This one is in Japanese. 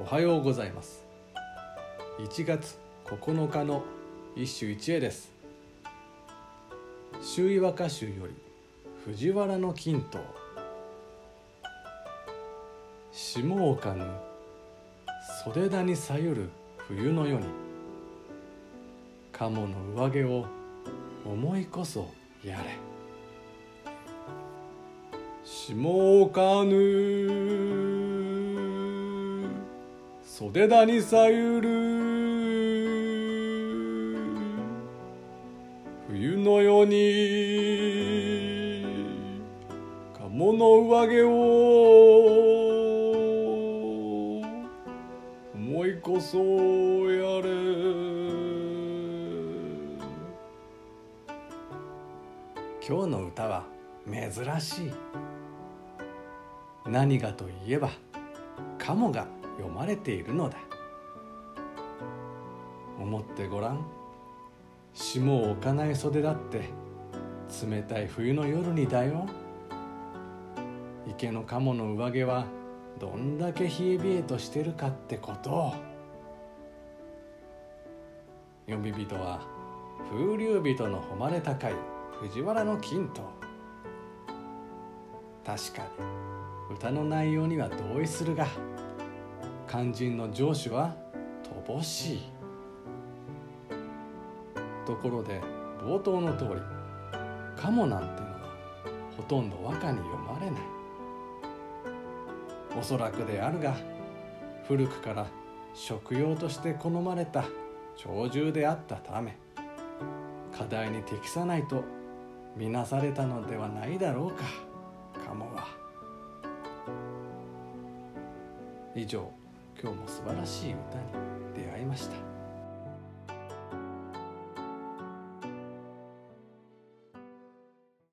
おはようございます。1月9日の一首一会です。周囲和歌集より藤原の金刀。霜岡ぬ袖田にさゆる冬の夜。に鴨の上着を思いこそやれ。霜岡ぬ袖田にさゆる。冬のように鴨の上着を思いこそやれ。今日の歌は珍しい。何がといえば鴨が。読まれているのだ。思ってごらん。霜を置かない袖だって。冷たい冬の夜にだよ。池の鴨の上着はどんだけ冷え冷えとしてるかってこと。を呼び人は風流人の誉れ高い藤原の金と。確かに歌の内容には同意するが。肝心の上司は乏しい。ところで冒頭の通り「カモ」なんてのはほとんど和歌に読まれない。おそらくであるが古くから食用として好まれた鳥獣であったため課題に適さないと見なされたのではないだろうか。カモは。以上。今日も素晴らしい歌に出会いました。